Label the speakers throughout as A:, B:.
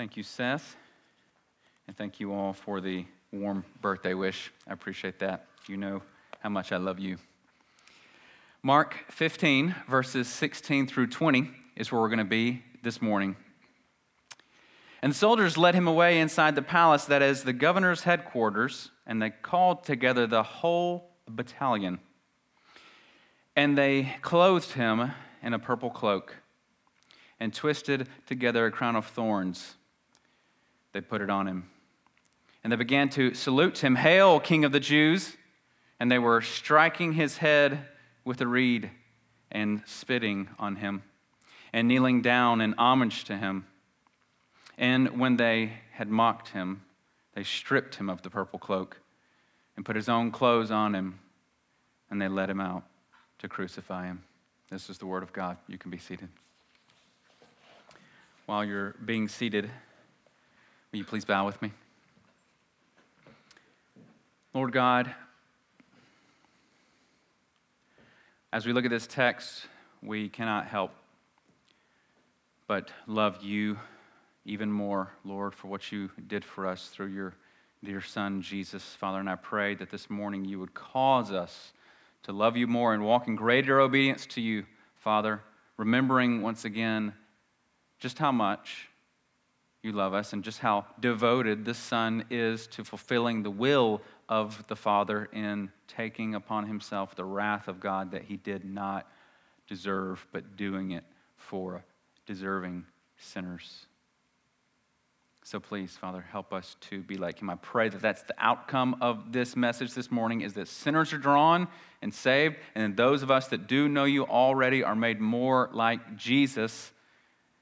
A: Thank you, Seth. And thank you all for the warm birthday wish. I appreciate that. You know how much I love you. Mark 15, verses 16 through 20 is where we're going to be this morning. And the soldiers led him away inside the palace, that is, the governor's headquarters, and they called together the whole battalion. And they clothed him in a purple cloak and twisted together a crown of thorns. They put it on him. And they began to salute him Hail, King of the Jews! And they were striking his head with a reed and spitting on him and kneeling down in homage to him. And when they had mocked him, they stripped him of the purple cloak and put his own clothes on him, and they led him out to crucify him. This is the word of God. You can be seated. While you're being seated, will you please bow with me? Lord God, as we look at this text, we cannot help but love you even more, Lord, for what you did for us through your dear Son, Jesus. Father, and I pray that this morning you would cause us to love you more and walk in greater obedience to you, Father, remembering once again just how much you love us and just how devoted the Son is to fulfilling the will of the Father in taking upon himself the wrath of God that he did not deserve, but doing it for deserving sinners. So please, Father, help us to be like him. I pray that that's the outcome of this message this morning is that sinners are drawn and saved, and those of us that do know you already are made more like Jesus.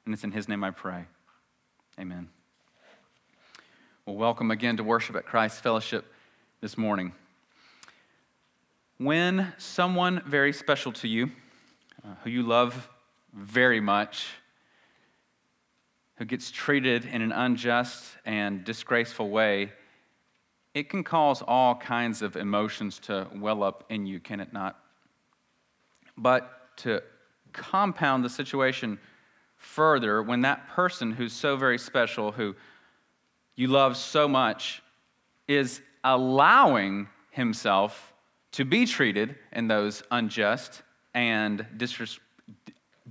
A: And it's in his name I pray. Amen. Well, welcome again to worship at Christ Fellowship this morning. When someone very special to you, uh, who you love very much, who gets treated in an unjust and disgraceful way, it can cause all kinds of emotions to well up in you, can it not? But to compound the situation further, when that person who's so very special, who you love so much, is allowing himself to be treated in those unjust and disres-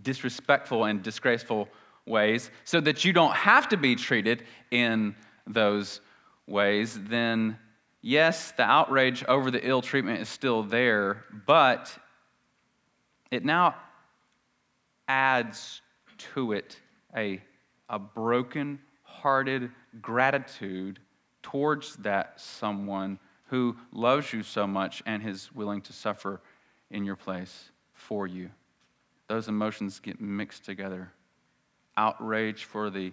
A: disrespectful and disgraceful ways so that you don't have to be treated in those ways, then yes, the outrage over the ill treatment is still there, but it now adds to it a, a broken hearted gratitude towards that someone who loves you so much and is willing to suffer in your place for you. Those emotions get mixed together outrage for the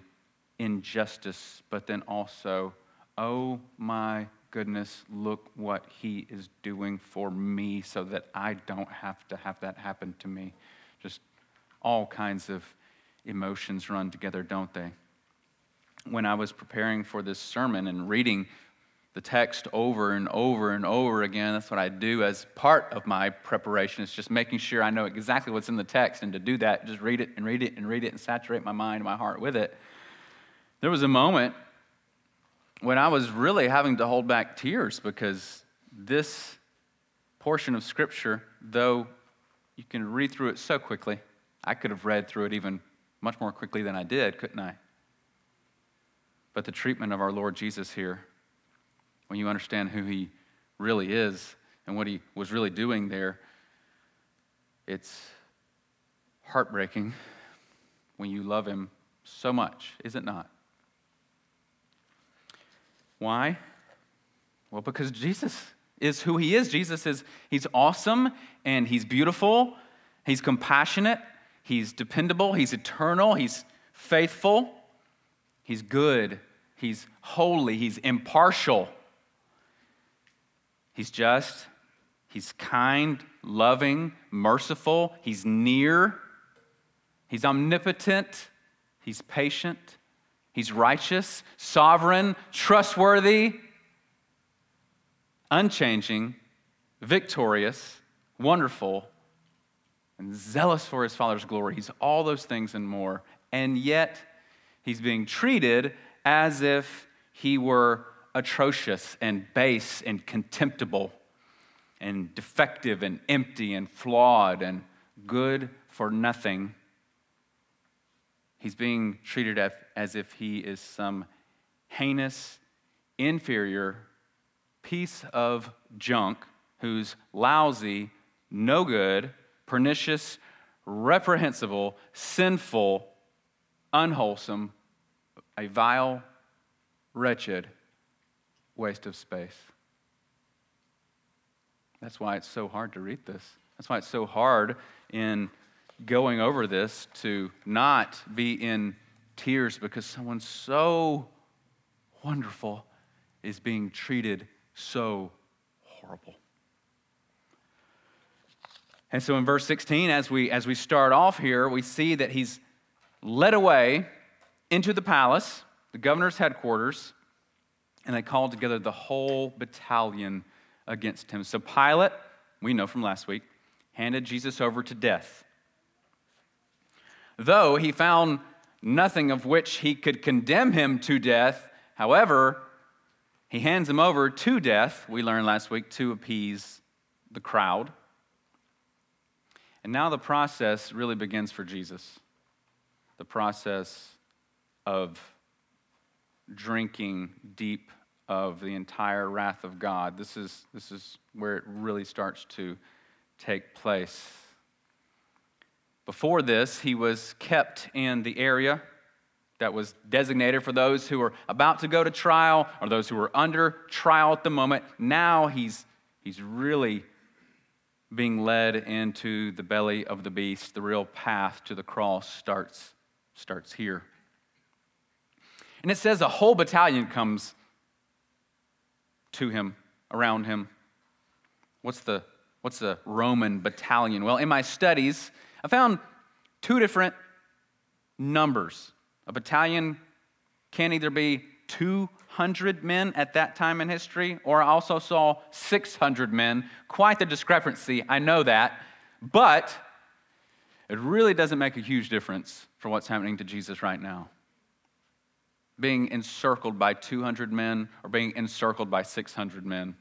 A: injustice, but then also, oh my goodness, look what he is doing for me so that I don't have to have that happen to me. Just all kinds of emotions run together, don't they? When I was preparing for this sermon and reading the text over and over and over again. That's what I do as part of my preparation. It's just making sure I know exactly what's in the text. And to do that, just read it and read it and read it and saturate my mind and my heart with it. There was a moment when I was really having to hold back tears because this portion of Scripture, though you can read through it so quickly, I could have read through it even much more quickly than I did, couldn't I? But the treatment of our Lord Jesus here when you understand who he really is and what he was really doing there, it's heartbreaking when you love him so much, is it not? Why? Well, because Jesus is who he is. Jesus is he's awesome and he's beautiful, he's compassionate, he's dependable, he's eternal, he's faithful, he's good, he's holy, he's impartial. He's just, He's kind, loving, merciful, He's near, He's omnipotent, He's patient, He's righteous, sovereign, trustworthy, unchanging, victorious, wonderful, and zealous for His Father's glory. He's all those things and more. And yet, He's being treated as if he were atrocious and base and contemptible and defective and empty and flawed and good for nothing. He's being treated as if he is some heinous, inferior piece of junk who's lousy, no good, pernicious, reprehensible, sinful, unwholesome, a vile, wretched waste of space. That's why it's so hard to read this. That's why it's so hard in going over this to not be in tears because someone so wonderful is being treated so horrible. And so in verse 16, as we, as we start off here, we see that he's led away into the palace, the governor's headquarters, and they called together the whole battalion against him. So Pilate, we know from last week, handed Jesus over to death. Though he found nothing of which he could condemn him to death, however, he hands him over to death, we learned last week, to appease the crowd. And now the process really begins for Jesus the process of drinking deep of the entire wrath of God. This is, this is where it really starts to take place. Before this, he was kept in the area that was designated for those who were about to go to trial or those who were under trial at the moment. Now he's, he's really being led into the belly of the beast. The real path to the cross starts, starts here. And it says a whole battalion comes to him, around him. What's the, what's the Roman battalion? Well, in my studies, I found two different numbers a battalion can either be 200 men at that time in history, or I also saw 600 men. Quite the discrepancy, I know that. But it really doesn't make a huge difference for what's happening to Jesus right now. Being encircled by 200 men or being encircled by 600 men.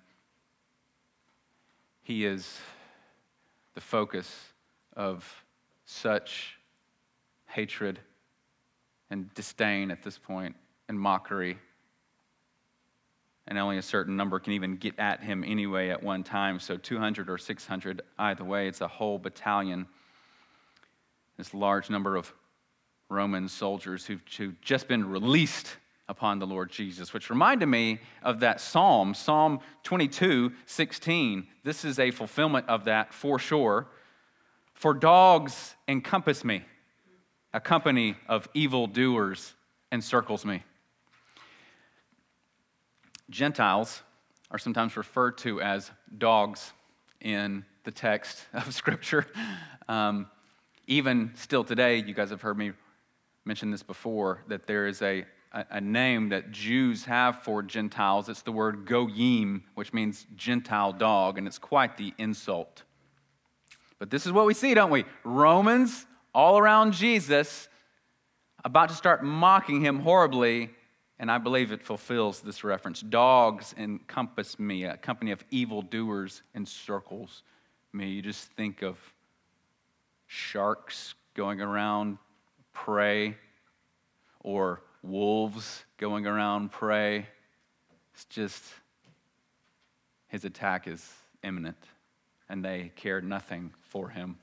A: He is the focus of such hatred and disdain at this point and mockery. And only a certain number can even get at him anyway at one time. So 200 or 600, either way, it's a whole battalion. This large number of Roman soldiers who've, who've just been released upon the Lord Jesus, which reminded me of that psalm, Psalm 22, 16. This is a fulfillment of that for sure. For dogs encompass me a company of evildoers encircles me. Gentiles are sometimes referred to as dogs in the text of Scripture. Um, even still today, you guys have heard me mention this before, that there is a, a, a name that Jews have for Gentiles. It's the word goyim, which means Gentile dog, and it's quite the insult. But this is what we see, don't we? Romans all around Jesus, about to start mocking him horribly. And I believe it fulfills this reference. Dogs encompass me, a company of evildoers encircles me. You just think of sharks going around prey or wolves going around prey. It's just, his attack is imminent, and they care nothing for him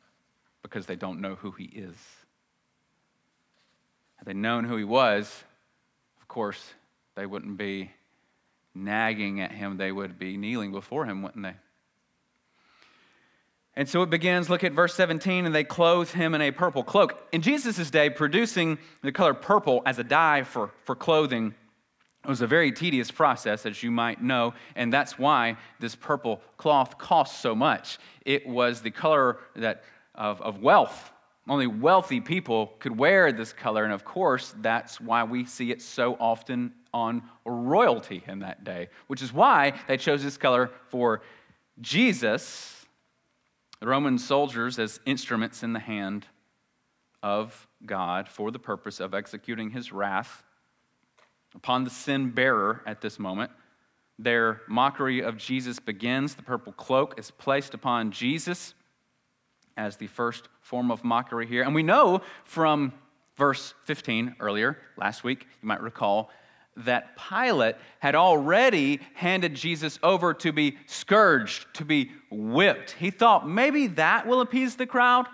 A: because they don't know who he is. Had they known who he was, course, they wouldn't be nagging at him, they would be kneeling before him, wouldn't they? And so it begins, look at verse 17, and they clothe him in a purple cloak. In Jesus' day, producing the color purple as a dye for, for clothing was a very tedious process, as you might know, and that's why this purple cloth cost so much. It was the color that of, of wealth. Only wealthy people could wear this color, and of course, that's why we see it so often on royalty in that day, which is why they chose this color for Jesus, the Roman soldiers, as instruments in the hand of God for the purpose of executing his wrath upon the sin bearer at this moment. Their mockery of Jesus begins. The purple cloak is placed upon Jesus as the first form of mockery here. And we know from verse 15 earlier, last week, you might recall, that Pilate had already handed Jesus over to be scourged, to be whipped. He thought maybe that will appease the crowd.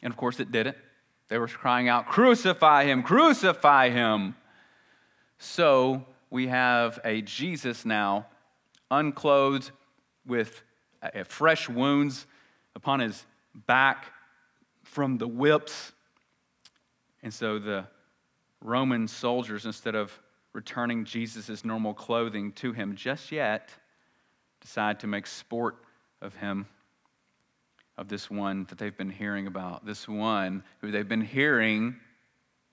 A: And of course, it didn't. They were crying out, Crucify him, crucify him. So we have a Jesus now, unclothed with uh, fresh wounds upon his back from the whips. And so the Roman soldiers, instead of returning Jesus' normal clothing to him just yet, decide to make sport of him, of this one that they've been hearing about. This one who they've been hearing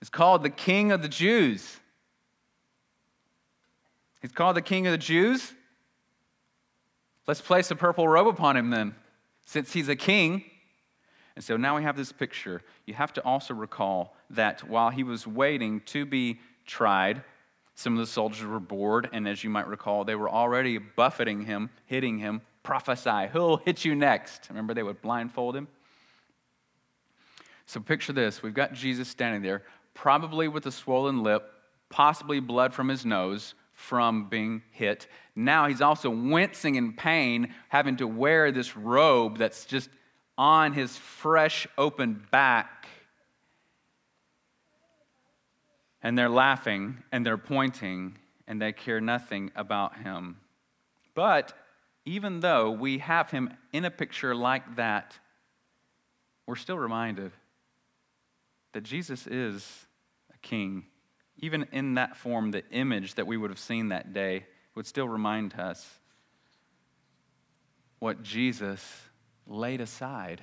A: is called the King of the Jews. He's called the King of the Jews. Let's place a purple robe upon him then, since he's a king. And so now we have this picture. You have to also recall that while he was waiting to be tried, some of the soldiers were bored, and as you might recall, they were already buffeting him, hitting him. Prophesy, who'll hit you next? Remember, they would blindfold him? So picture this we've got Jesus standing there, probably with a swollen lip, possibly blood from his nose from being hit. Now he's also wincing in pain, having to wear this robe that's just on his fresh, open back and they're laughing and they're pointing and they care nothing about him. But even though we have him in a picture like that, we're still reminded that Jesus is a king. Even in that form, the image that we would have seen that day would still remind us what Jesus laid aside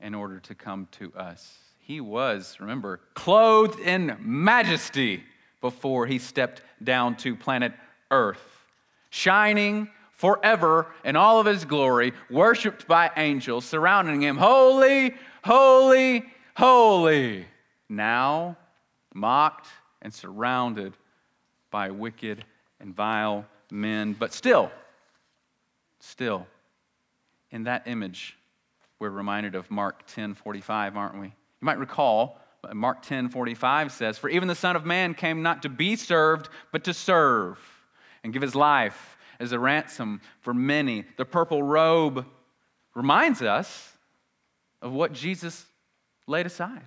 A: in order to come to us. He was, remember, clothed in majesty before he stepped down to planet Earth, shining forever in all of his glory, worshiped by angels surrounding him. Holy, holy, holy. Now mocked and surrounded by wicked and vile men. But still, still, in that image, we're reminded of Mark 10 45, aren't we? You might recall, Mark 10 45 says, For even the Son of Man came not to be served, but to serve and give his life as a ransom for many. The purple robe reminds us of what Jesus laid aside.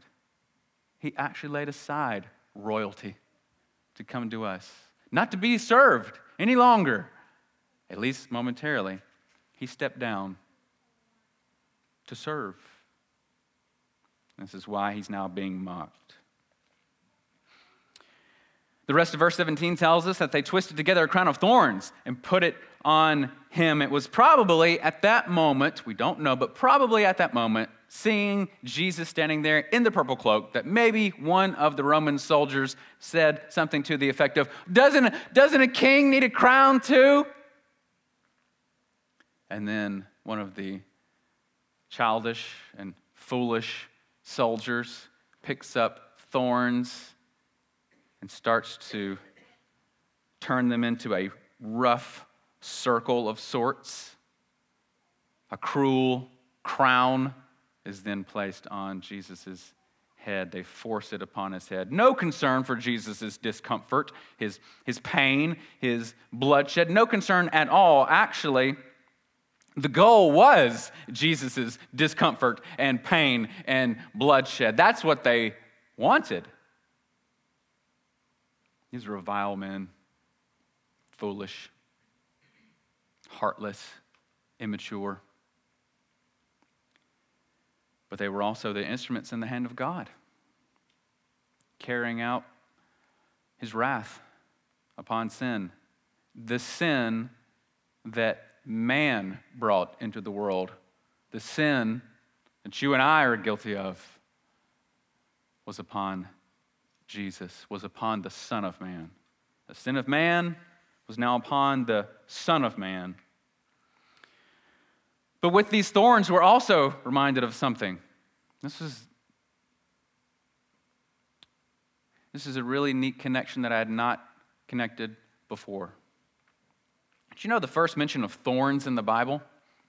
A: He actually laid aside royalty to come to us, not to be served any longer, at least momentarily. He stepped down to serve. This is why he's now being mocked. The rest of verse 17 tells us that they twisted together a crown of thorns and put it on him. It was probably at that moment, we don't know, but probably at that moment, seeing Jesus standing there in the purple cloak, that maybe one of the Roman soldiers said something to the effect of, Doesn't, doesn't a king need a crown too? And then one of the childish and foolish soldiers, picks up thorns, and starts to turn them into a rough circle of sorts. A cruel crown is then placed on Jesus' head. They force it upon his head. No concern for Jesus' discomfort, his, his pain, his bloodshed. No concern at all. Actually, the goal was Jesus' discomfort and pain and bloodshed. That's what they wanted. These were vile men, foolish, heartless, immature. But they were also the instruments in the hand of God, carrying out his wrath upon sin. The sin that man brought into the world, the sin that you and I are guilty of, was upon Jesus, was upon the Son of Man. The sin of man was now upon the Son of Man. But with these thorns, we're also reminded of something. This is This is a really neat connection that I had not connected before. Did you know the first mention of thorns in the Bible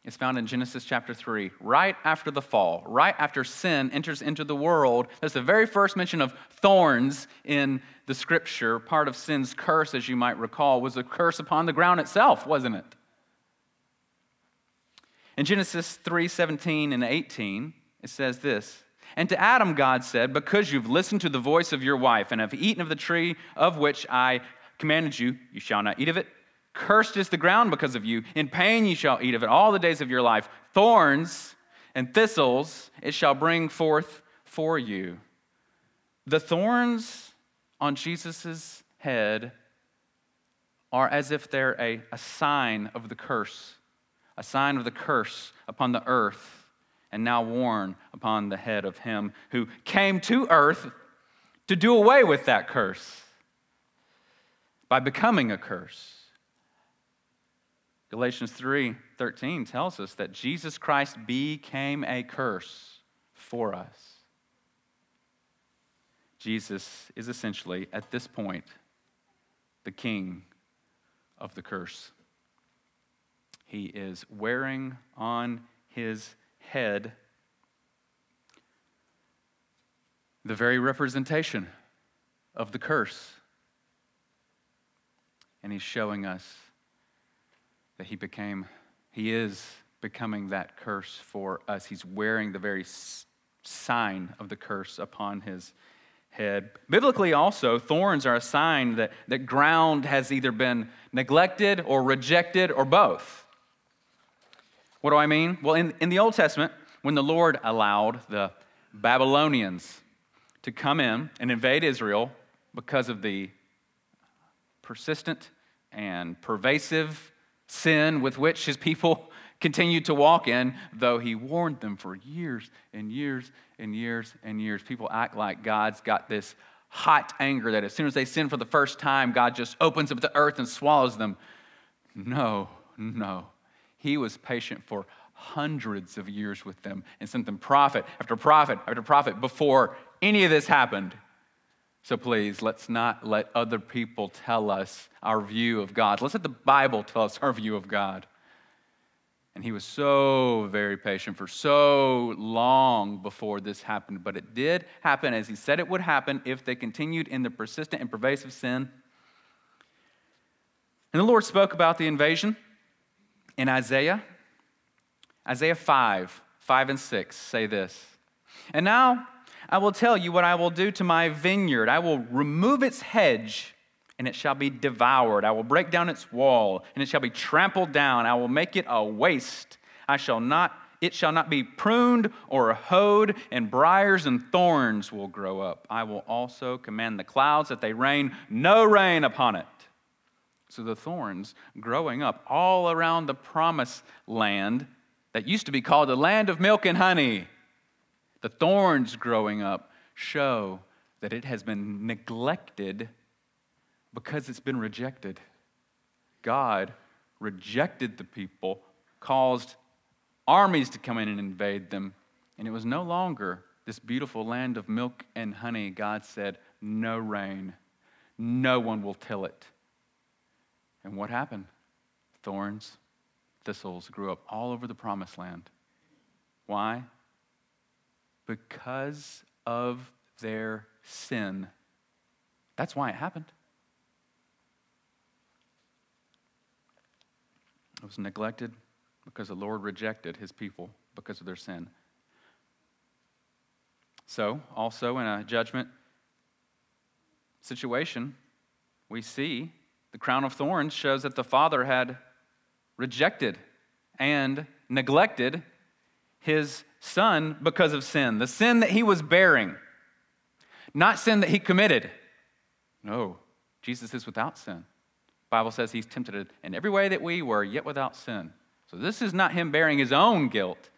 A: is found in Genesis chapter 3, right after the fall, right after sin enters into the world. That's the very first mention of thorns in the scripture. Part of sin's curse, as you might recall, was a curse upon the ground itself, wasn't it? In Genesis 3 17 and 18, it says this And to Adam, God said, Because you've listened to the voice of your wife and have eaten of the tree of which I commanded you, you shall not eat of it. Cursed is the ground because of you. In pain you shall eat of it all the days of your life. Thorns and thistles it shall bring forth for you. The thorns on Jesus' head are as if they're a, a sign of the curse, a sign of the curse upon the earth, and now worn upon the head of him who came to earth to do away with that curse by becoming a curse. Galatians 3:13 tells us that Jesus Christ became a curse for us. Jesus is essentially at this point the king of the curse. He is wearing on his head the very representation of the curse. And he's showing us that he became, he is becoming that curse for us. He's wearing the very sign of the curse upon his head. Biblically, also, thorns are a sign that, that ground has either been neglected or rejected or both. What do I mean? Well, in, in the Old Testament, when the Lord allowed the Babylonians to come in and invade Israel because of the persistent and pervasive sin with which his people continued to walk in, though he warned them for years and years and years and years. People act like God's got this hot anger that as soon as they sin for the first time, God just opens up the earth and swallows them. No, no. He was patient for hundreds of years with them and sent them prophet after prophet after prophet before any of this happened. So please, let's not let other people tell us our view of God. Let's let the Bible tell us our view of God. And he was so very patient for so long before this happened. But it did happen as he said it would happen if they continued in the persistent and pervasive sin. And the Lord spoke about the invasion in Isaiah. Isaiah 5, 5 and 6 say this. And now I will tell you what I will do to my vineyard. I will remove its hedge, and it shall be devoured. I will break down its wall, and it shall be trampled down. I will make it a waste. I shall not it shall not be pruned or hoed, and briars and thorns will grow up. I will also command the clouds that they rain no rain upon it. So the thorns growing up all around the promised land that used to be called the land of milk and honey the thorns growing up show that it has been neglected because it's been rejected. God rejected the people, caused armies to come in and invade them, and it was no longer this beautiful land of milk and honey. God said, No rain, no one will till it. And what happened? Thorns, thistles grew up all over the promised land. Why? Because of their sin. That's why it happened. It was neglected because the Lord rejected his people because of their sin. So, also in a judgment situation, we see the crown of thorns shows that the father had rejected and neglected his son because of sin, the sin that he was bearing, not sin that he committed. No, Jesus is without sin. The Bible says he's tempted in every way that we were, yet without sin. So this is not him bearing his own guilt.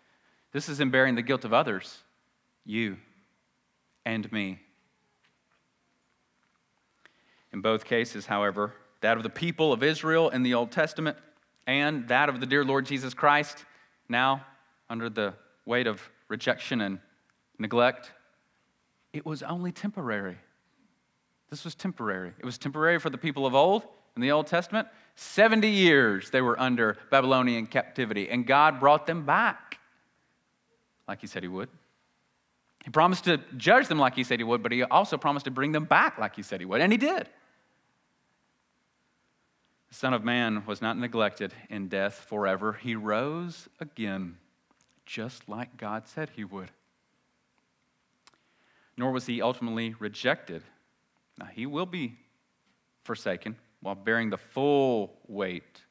A: This is him bearing the guilt of others, you and me. In both cases, however, that of the people of Israel in the Old Testament and that of the dear Lord Jesus Christ, now under the weight of rejection and neglect, it was only temporary. This was temporary. It was temporary for the people of old in the Old Testament. 70 years they were under Babylonian captivity, and God brought them back like He said He would. He promised to judge them like He said He would, but He also promised to bring them back like He said He would, and He did. The Son of Man was not neglected in death forever. He rose again, just like God said He would. Nor was He ultimately rejected now, he will be forsaken while bearing the full weight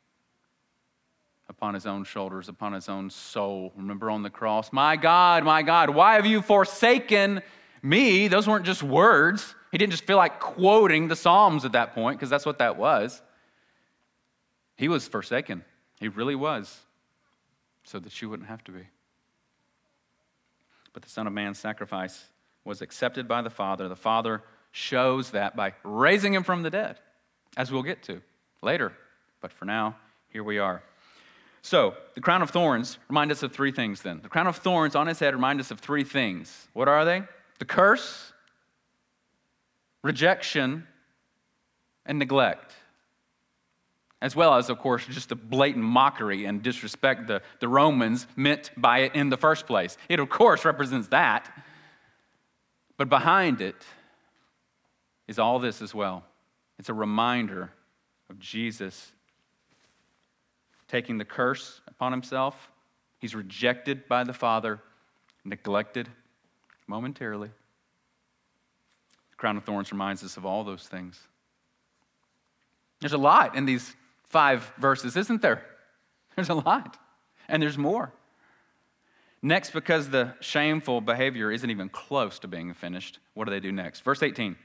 A: upon his own shoulders, upon his own soul. Remember on the cross, My God, my God, why have you forsaken me? Those weren't just words. He didn't just feel like quoting the Psalms at that point, because that's what that was. He was forsaken. He really was, so that you wouldn't have to be. But the Son of Man's sacrifice was accepted by the Father. The Father shows that by raising him from the dead, as we'll get to later. But for now, here we are. So, the crown of thorns remind us of three things then. The crown of thorns on his head remind us of three things. What are they? The curse, rejection, and neglect. As well as, of course, just the blatant mockery and disrespect the, the Romans meant by it in the first place. It, of course, represents that. But behind it is all this as well. It's a reminder of Jesus taking the curse upon himself. He's rejected by the Father, neglected momentarily. The crown of thorns reminds us of all those things. There's a lot in these five verses, isn't there? There's a lot. And there's more. Next, because the shameful behavior isn't even close to being finished, what do they do next? Verse 18.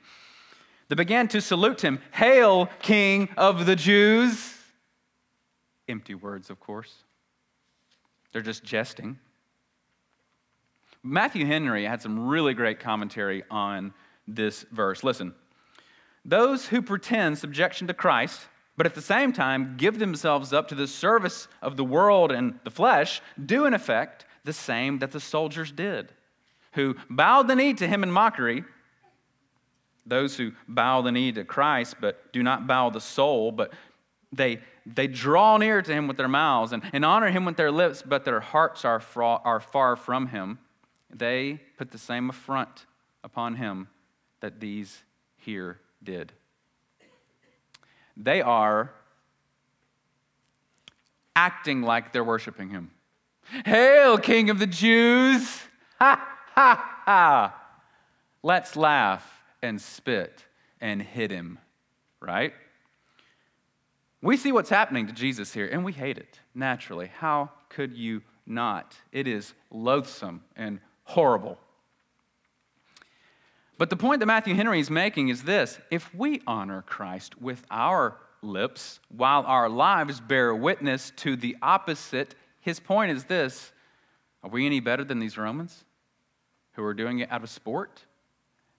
A: They began to salute him Hail, King of the Jews! Empty words, of course. They're just jesting. Matthew Henry had some really great commentary on this verse. Listen, those who pretend subjection to Christ, but at the same time give themselves up to the service of the world and the flesh, do in effect the same that the soldiers did, who bowed the knee to him in mockery those who bow the knee to Christ but do not bow the soul, but they, they draw near to him with their mouths and, and honor him with their lips, but their hearts are, fra- are far from him. They put the same affront upon him that these here did. They are acting like they're worshiping him. Hail, King of the Jews! Ha, ha, ha! Let's laugh and spit and hit him, right? We see what's happening to Jesus here, and we hate it, naturally. How could you not? It is loathsome and horrible. But the point that Matthew Henry is making is this if we honor Christ with our lips while our lives bear witness to the opposite, his point is this are we any better than these Romans who are doing it out of sport?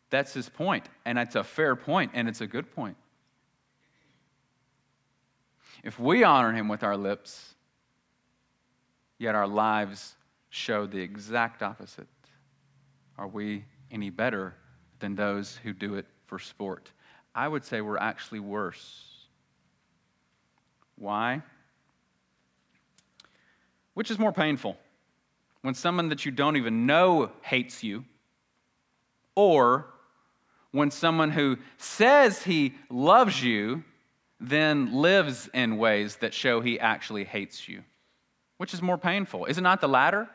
A: That's his point, and it's a fair point, and it's a good point. If we honor him with our lips, yet our lives show the exact opposite, are we any better than those who do it for sport? I would say we're actually worse. Why? Which is more painful? When someone that you don't even know hates you, or when someone who says he loves you then lives in ways that show he actually hates you? Which is more painful? Is it not the latter?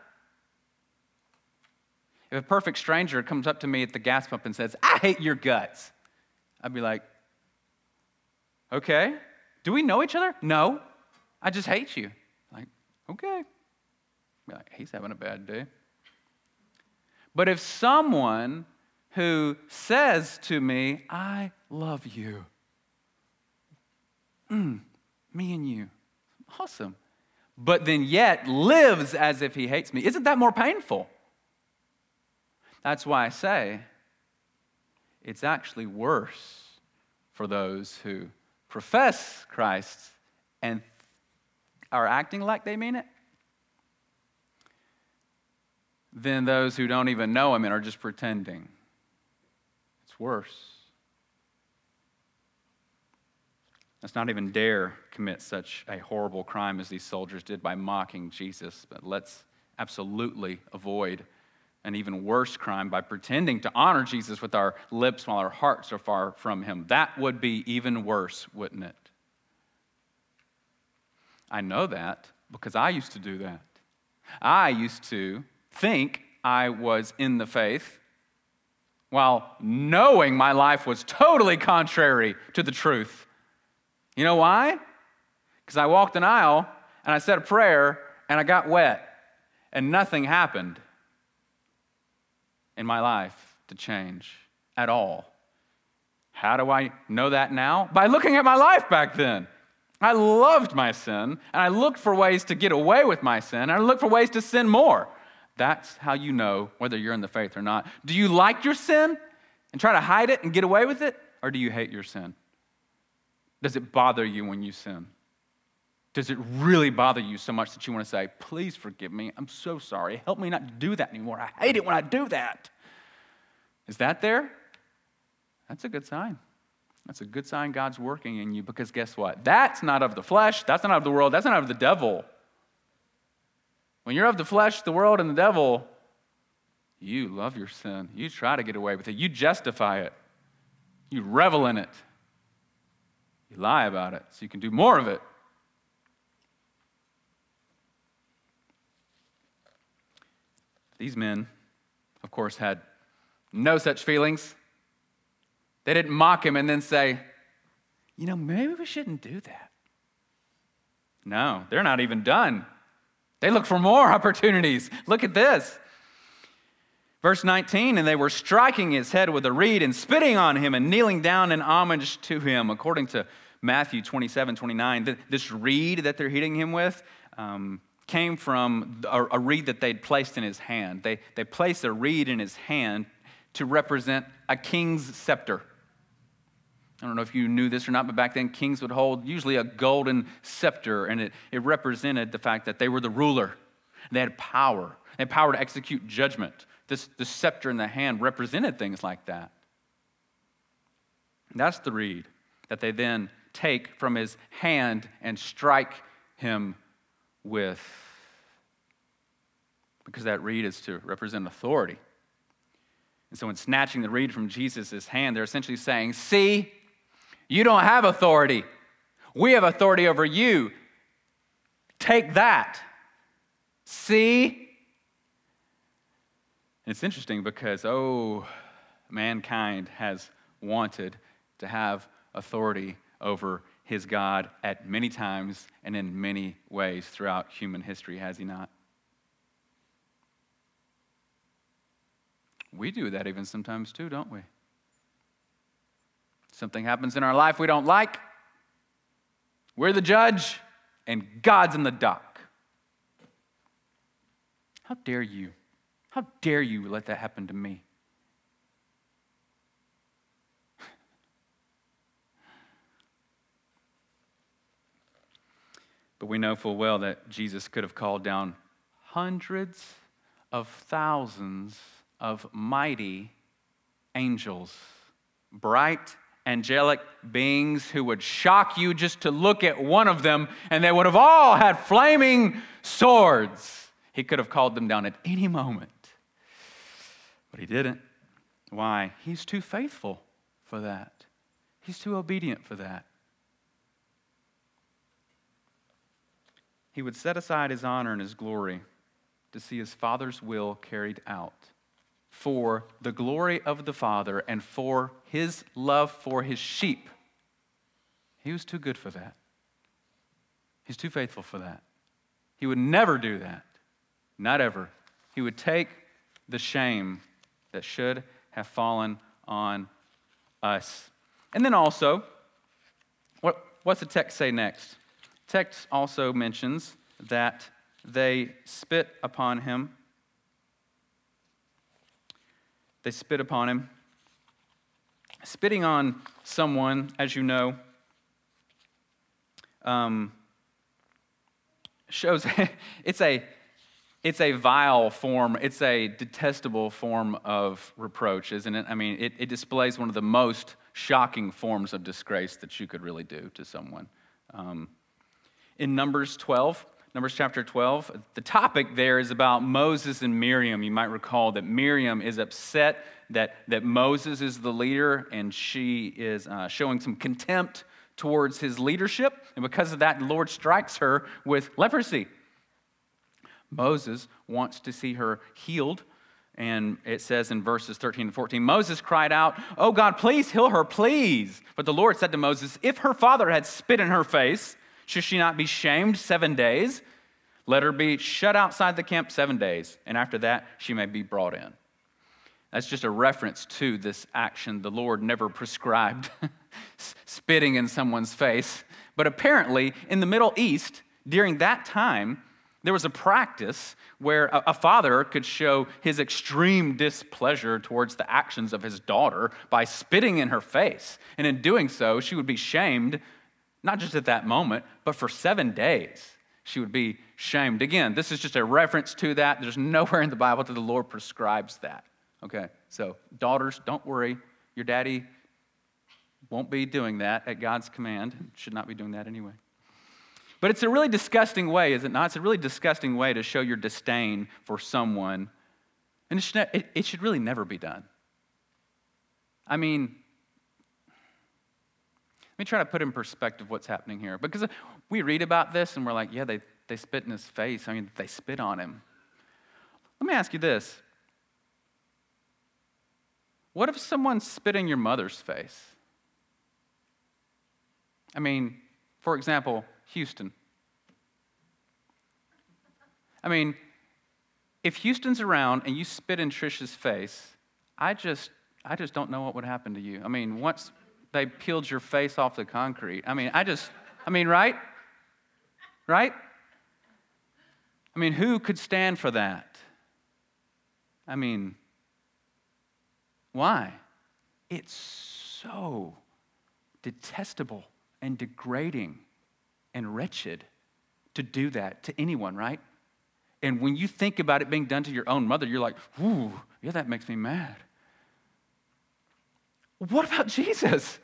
A: If a perfect stranger comes up to me at the gas pump and says, I hate your guts, I'd be like, okay. Do we know each other? No. I just hate you. Like, okay. Be like, he's having a bad day. But if someone who says to me, I love you. Mm, me and you. Awesome. But then yet lives as if he hates me. Isn't that more painful? That's why I say it's actually worse for those who profess Christ and are acting like they mean it than those who don't even know him and are just pretending It's worse. Let's not even dare commit such a horrible crime as these soldiers did by mocking Jesus, but let's absolutely avoid an even worse crime by pretending to honor Jesus with our lips while our hearts are far from him. That would be even worse, wouldn't it? I know that because I used to do that. I used to think I was in the faith while knowing my life was totally contrary to the truth. You know why? Because I walked an aisle and I said a prayer and I got wet and nothing happened in my life to change at all. How do I know that now? By looking at my life back then. I loved my sin, and I looked for ways to get away with my sin, and I looked for ways to sin more. That's how you know whether you're in the faith or not. Do you like your sin and try to hide it and get away with it, or do you hate your sin? Does it bother you when you sin? Does it really bother you so much that you want to say, Please forgive me. I'm so sorry. Help me not to do that anymore. I hate it when I do that. Is that there? That's a good sign. That's a good sign God's working in you because guess what? That's not of the flesh. That's not of the world. That's not of the devil. When you're of the flesh, the world, and the devil, you love your sin. You try to get away with it. You justify it. You revel in it. You lie about it so you can do more of it. These men, of course, had no such feelings. They didn't mock him and then say, you know, maybe we shouldn't do that. No, they're not even done. They look for more opportunities. Look at this. Verse 19, and they were striking his head with a reed and spitting on him and kneeling down in homage to him. According to Matthew 27, 29, this reed that they're hitting him with um, came from a, a reed that they'd placed in his hand. They, they placed a reed in his hand to represent a king's scepter. I don't know if you knew this or not, but back then kings would hold usually a golden scepter, and it, it represented the fact that they were the ruler. They had power. They had power to execute judgment. This, the scepter in the hand represented things like that. And that's the reed that they then take from his hand and strike him with. Because that reed is to represent authority. And so, in snatching the reed from Jesus' hand, they're essentially saying, See, you don't have authority. We have authority over you. Take that. See? And it's interesting because, oh, mankind has wanted to have authority over his God at many times and in many ways throughout human history, has he not? We do that even sometimes too, don't we? Something happens in our life we don't like. We're the judge, and God's in the dock. How dare you? How dare you let that happen to me? But we know full well that Jesus could have called down hundreds of thousands of mighty angels, bright angelic beings who would shock you just to look at one of them, and they would have all had flaming swords. He could have called them down at any moment. But he didn't. Why? He's too faithful for that. He's too obedient for that. He would set aside his honor and his glory to see his Father's will carried out for the glory of the Father and for his love for his sheep. He was too good for that. He's too faithful for that. He would never do that. Not ever. He would take the shame that should have fallen on us. And then also, what, what's the text say next? Text also mentions that they spit upon him. They spit upon him. Spitting on someone, as you know, um, shows it's a it's a vile form, it's a detestable form of reproach, isn't it? I mean, it, it displays one of the most shocking forms of disgrace that you could really do to someone. Um, in Numbers 12, Numbers chapter 12, the topic there is about Moses and Miriam. You might recall that Miriam is upset that, that Moses is the leader and she is uh, showing some contempt towards his leadership. And because of that, the Lord strikes her with leprosy. Moses wants to see her healed. And it says in verses 13 and 14 Moses cried out, Oh God, please heal her, please. But the Lord said to Moses, If her father had spit in her face, should she not be shamed seven days? Let her be shut outside the camp seven days, and after that she may be brought in. That's just a reference to this action. The Lord never prescribed spitting in someone's face. But apparently, in the Middle East, during that time, there was a practice where a, father could show his extreme displeasure towards the actions of his daughter by spitting in her face. And in doing so, she would be shamed not just at that moment, but for seven days, she would be shamed. Again, this is just a reference to that. There's nowhere in the Bible that the Lord prescribes that. Okay, so daughters, don't worry. Your daddy won't be doing that at God's command, should not be doing that anyway. But it's a really disgusting way, is it not? It's a really disgusting way to show your disdain for someone. And it should, it, it should really never be done. I mean, let me try to put in perspective what's happening here. Because we read about this and we're like, yeah, they, they spit in his face. I mean, they spit on him. Let me ask you this What if someone spit in your mother's face? I mean, for example, Houston. I mean, if Houston's around and you spit in Trisha's face, I just I just don't know what would happen to you. I mean, once they peeled your face off the concrete. I mean, I just, I mean, right? Right? I mean, who could stand for that? I mean, why? It's so detestable and degrading and wretched to do that to anyone, right? And when you think about it being done to your own mother, you're like, ooh, yeah, that makes me mad. What about Jesus?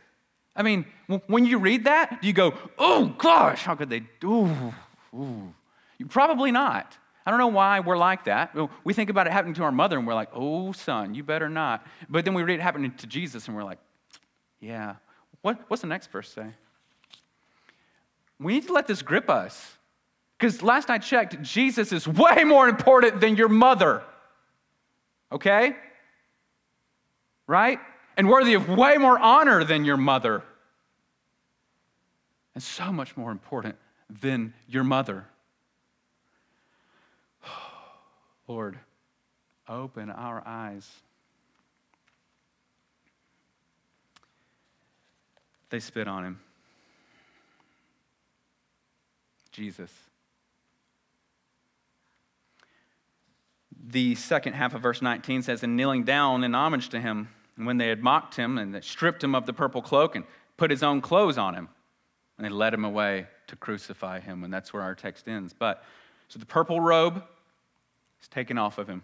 A: I mean, when you read that, do you go, oh gosh, how could they do? You probably not. I don't know why we're like that. We think about it happening to our mother and we're like, oh, son, you better not. But then we read it happening to Jesus and we're like, yeah. What, what's the next verse say? We need to let this grip us. Because last I checked, Jesus is way more important than your mother. Okay? Right? And worthy of way more honor than your mother, and so much more important than your mother. Lord, open our eyes. They spit on him. Jesus. The second half of verse 19 says, And kneeling down in homage to him, and when they had mocked him and stripped him of the purple cloak and put his own clothes on him, and they led him away to crucify him. And that's where our text ends. But so the purple robe is taken off of him,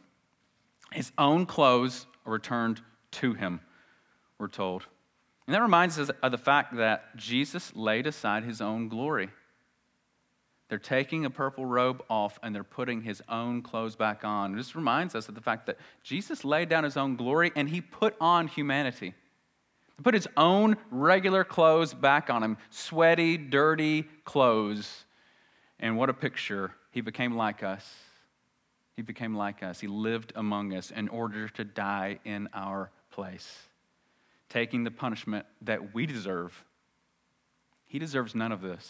A: his own clothes are returned to him, we're told. And that reminds us of the fact that Jesus laid aside his own glory. They're taking a purple robe off and they're putting his own clothes back on. This reminds us of the fact that Jesus laid down his own glory and he put on humanity. He put his own regular clothes back on him sweaty, dirty clothes. And what a picture. He became like us. He became like us. He lived among us in order to die in our place, taking the punishment that we deserve. He deserves none of this.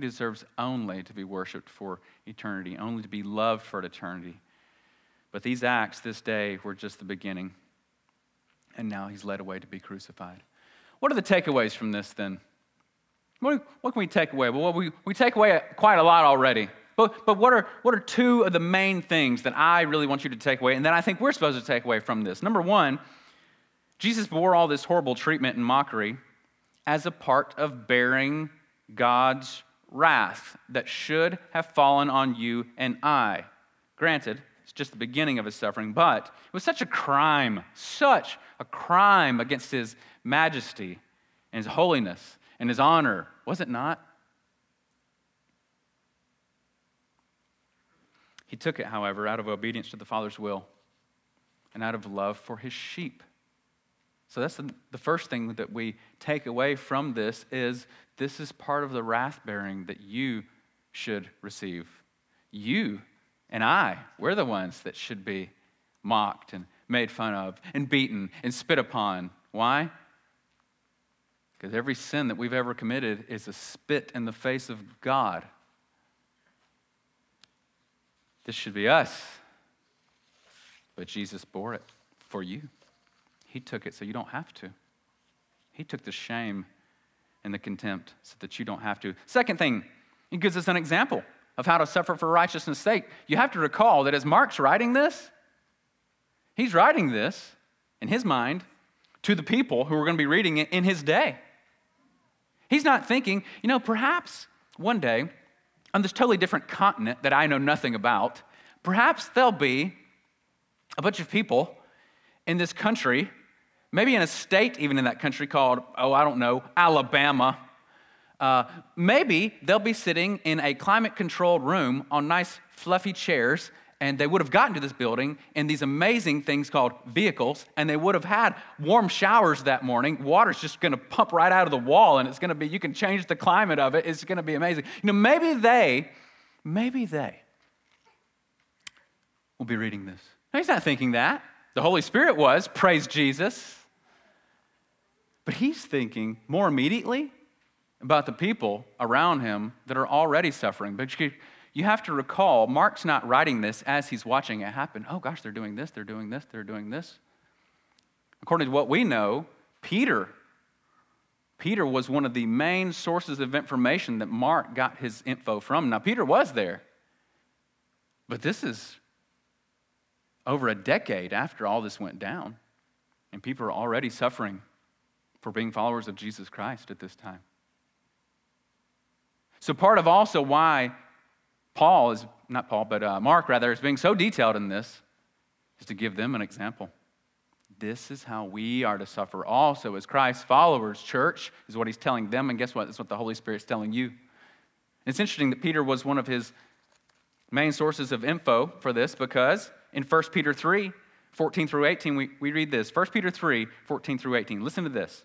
A: He deserves only to be worshiped for eternity, only to be loved for eternity. But these acts this day were just the beginning. And now he's led away to be crucified. What are the takeaways from this then? What, what can we take away? Well, we, we take away quite a lot already. But, but what, are, what are two of the main things that I really want you to take away and that I think we're supposed to take away from this? Number one, Jesus bore all this horrible treatment and mockery as a part of bearing God's wrath that should have fallen on you and I. Granted, it's just the beginning of his suffering, but it was such a crime, such a crime against his majesty and his holiness and his honor, was it not? He took it, however, out of obedience to the Father's will and out of love for his sheep. So that's the, the first thing that we take away from this is this is part of the wrath bearing that you should receive. You and I, we're the ones that should be mocked and made fun of and beaten and spit upon. Why? Because every sin that we've ever committed is a spit in the face of God. This should be us. But Jesus bore it for you. He took it so you don't have to. He took the shame and the contempt so that you don't have to. Second thing, he gives us an example of how to suffer for righteousness' sake. You have to recall that as Mark's writing this, he's writing this in his mind to the people who are going to be reading it in his day. He's not thinking, you know, perhaps one day on this totally different continent that I know nothing about, perhaps there'll be a bunch of people in this country, maybe in a state even in that country called, oh, I don't know, Alabama. Uh, maybe they'll be sitting in a climate controlled room on nice fluffy chairs and they would have gotten to this building in these amazing things called vehicles, and they would have had warm showers that morning. Water's just going to pump right out of the wall, and it's going to be, you can change the climate of it. It's going to be amazing. You know, maybe they, maybe they will be reading this. he's not thinking that. The Holy Spirit was, praise Jesus. But he's thinking more immediately about the people around him that are already suffering. But you have to recall, Mark's not writing this as he's watching it happen. Oh gosh, they're doing this, they're doing this, they're doing this. According to what we know, Peter, Peter was one of the main sources of information that Mark got his info from. Now, Peter was there, but this is over a decade after all this went down, and people are already suffering for being followers of Jesus Christ at this time. So, part of also why Paul is, not Paul, but uh, Mark rather, is being so detailed in this, is to give them an example. This is how we are to suffer also as Christ's followers. Church is what he's telling them, and guess what? That's what the Holy Spirit's telling you. It's interesting that Peter was one of his main sources of info for this because in 1 Peter 3, 14 through 18, we, we read this. 1 Peter 3, 14 through 18. Listen to this.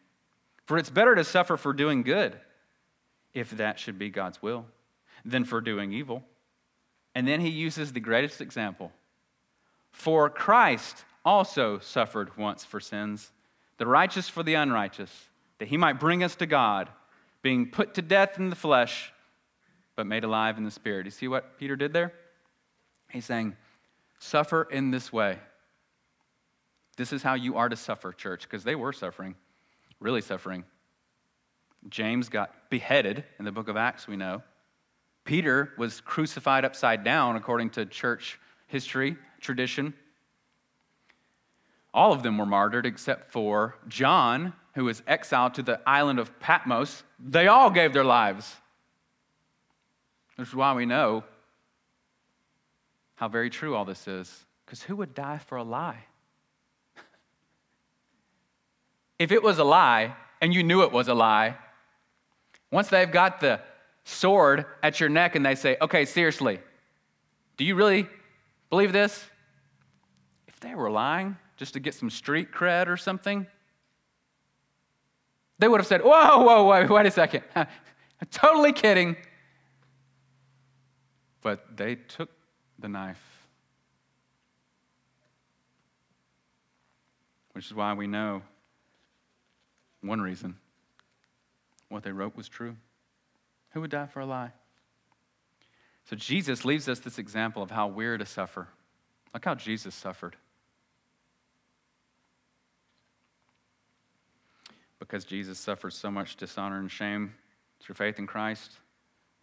A: For it's better to suffer for doing good, if that should be God's will than for doing evil. And then he uses the greatest example. For Christ also suffered once for sins, the righteous for the unrighteous, that he might bring us to God, being put to death in the flesh, but made alive in the spirit. You see what Peter did there? He's saying, suffer in this way. This is how you are to suffer, church, because they were suffering, really suffering. James got beheaded in the book of Acts, we know. Peter was crucified upside down, according to church history, tradition. All of them were martyred except for John, who was exiled to the island of Patmos. They all gave their lives. This is why we know how very true all this is. Because who would die for a lie? If it was a lie and you knew it was a lie, once they've got the sword at your neck and they say, okay, seriously, do you really believe this? If they were lying just to get some street cred or something, they would have said, whoa, whoa, whoa, wait a second. I'm totally kidding. But they took the knife. Which is why we know one reason what they wrote was true. Who would die for a lie? So Jesus leaves us this example of how we're to suffer. Look how Jesus suffered. because Jesus suffered so much dishonor and shame through faith in Christ,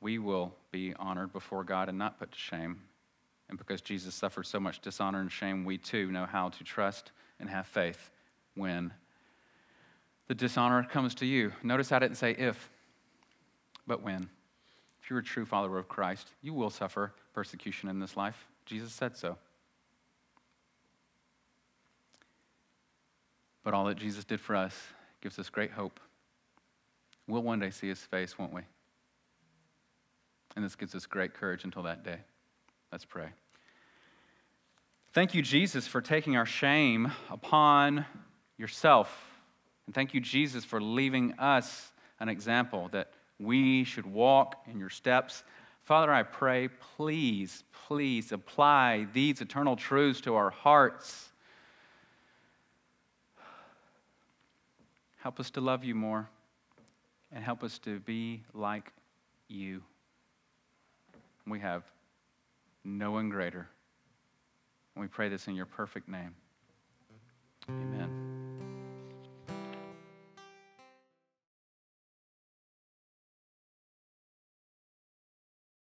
A: we will be honored before God and not put to shame. And because Jesus suffered so much dishonor and shame, we too know how to trust and have faith when the dishonor comes to you. Notice I didn't say if, but when. If you're a true follower of Christ, you will suffer persecution in this life. Jesus said so. But all that Jesus did for us gives us great hope. We'll one day see his face, won't we? And this gives us great courage until that day. Let's pray. Thank you, Jesus, for taking our shame upon yourself. And thank you, Jesus, for leaving us an example that we should walk in your steps. Father, I pray, please, please apply these eternal truths to our hearts. Help us to love you more and help us to be like you. We have no one greater. And we pray this in your perfect name. Amen.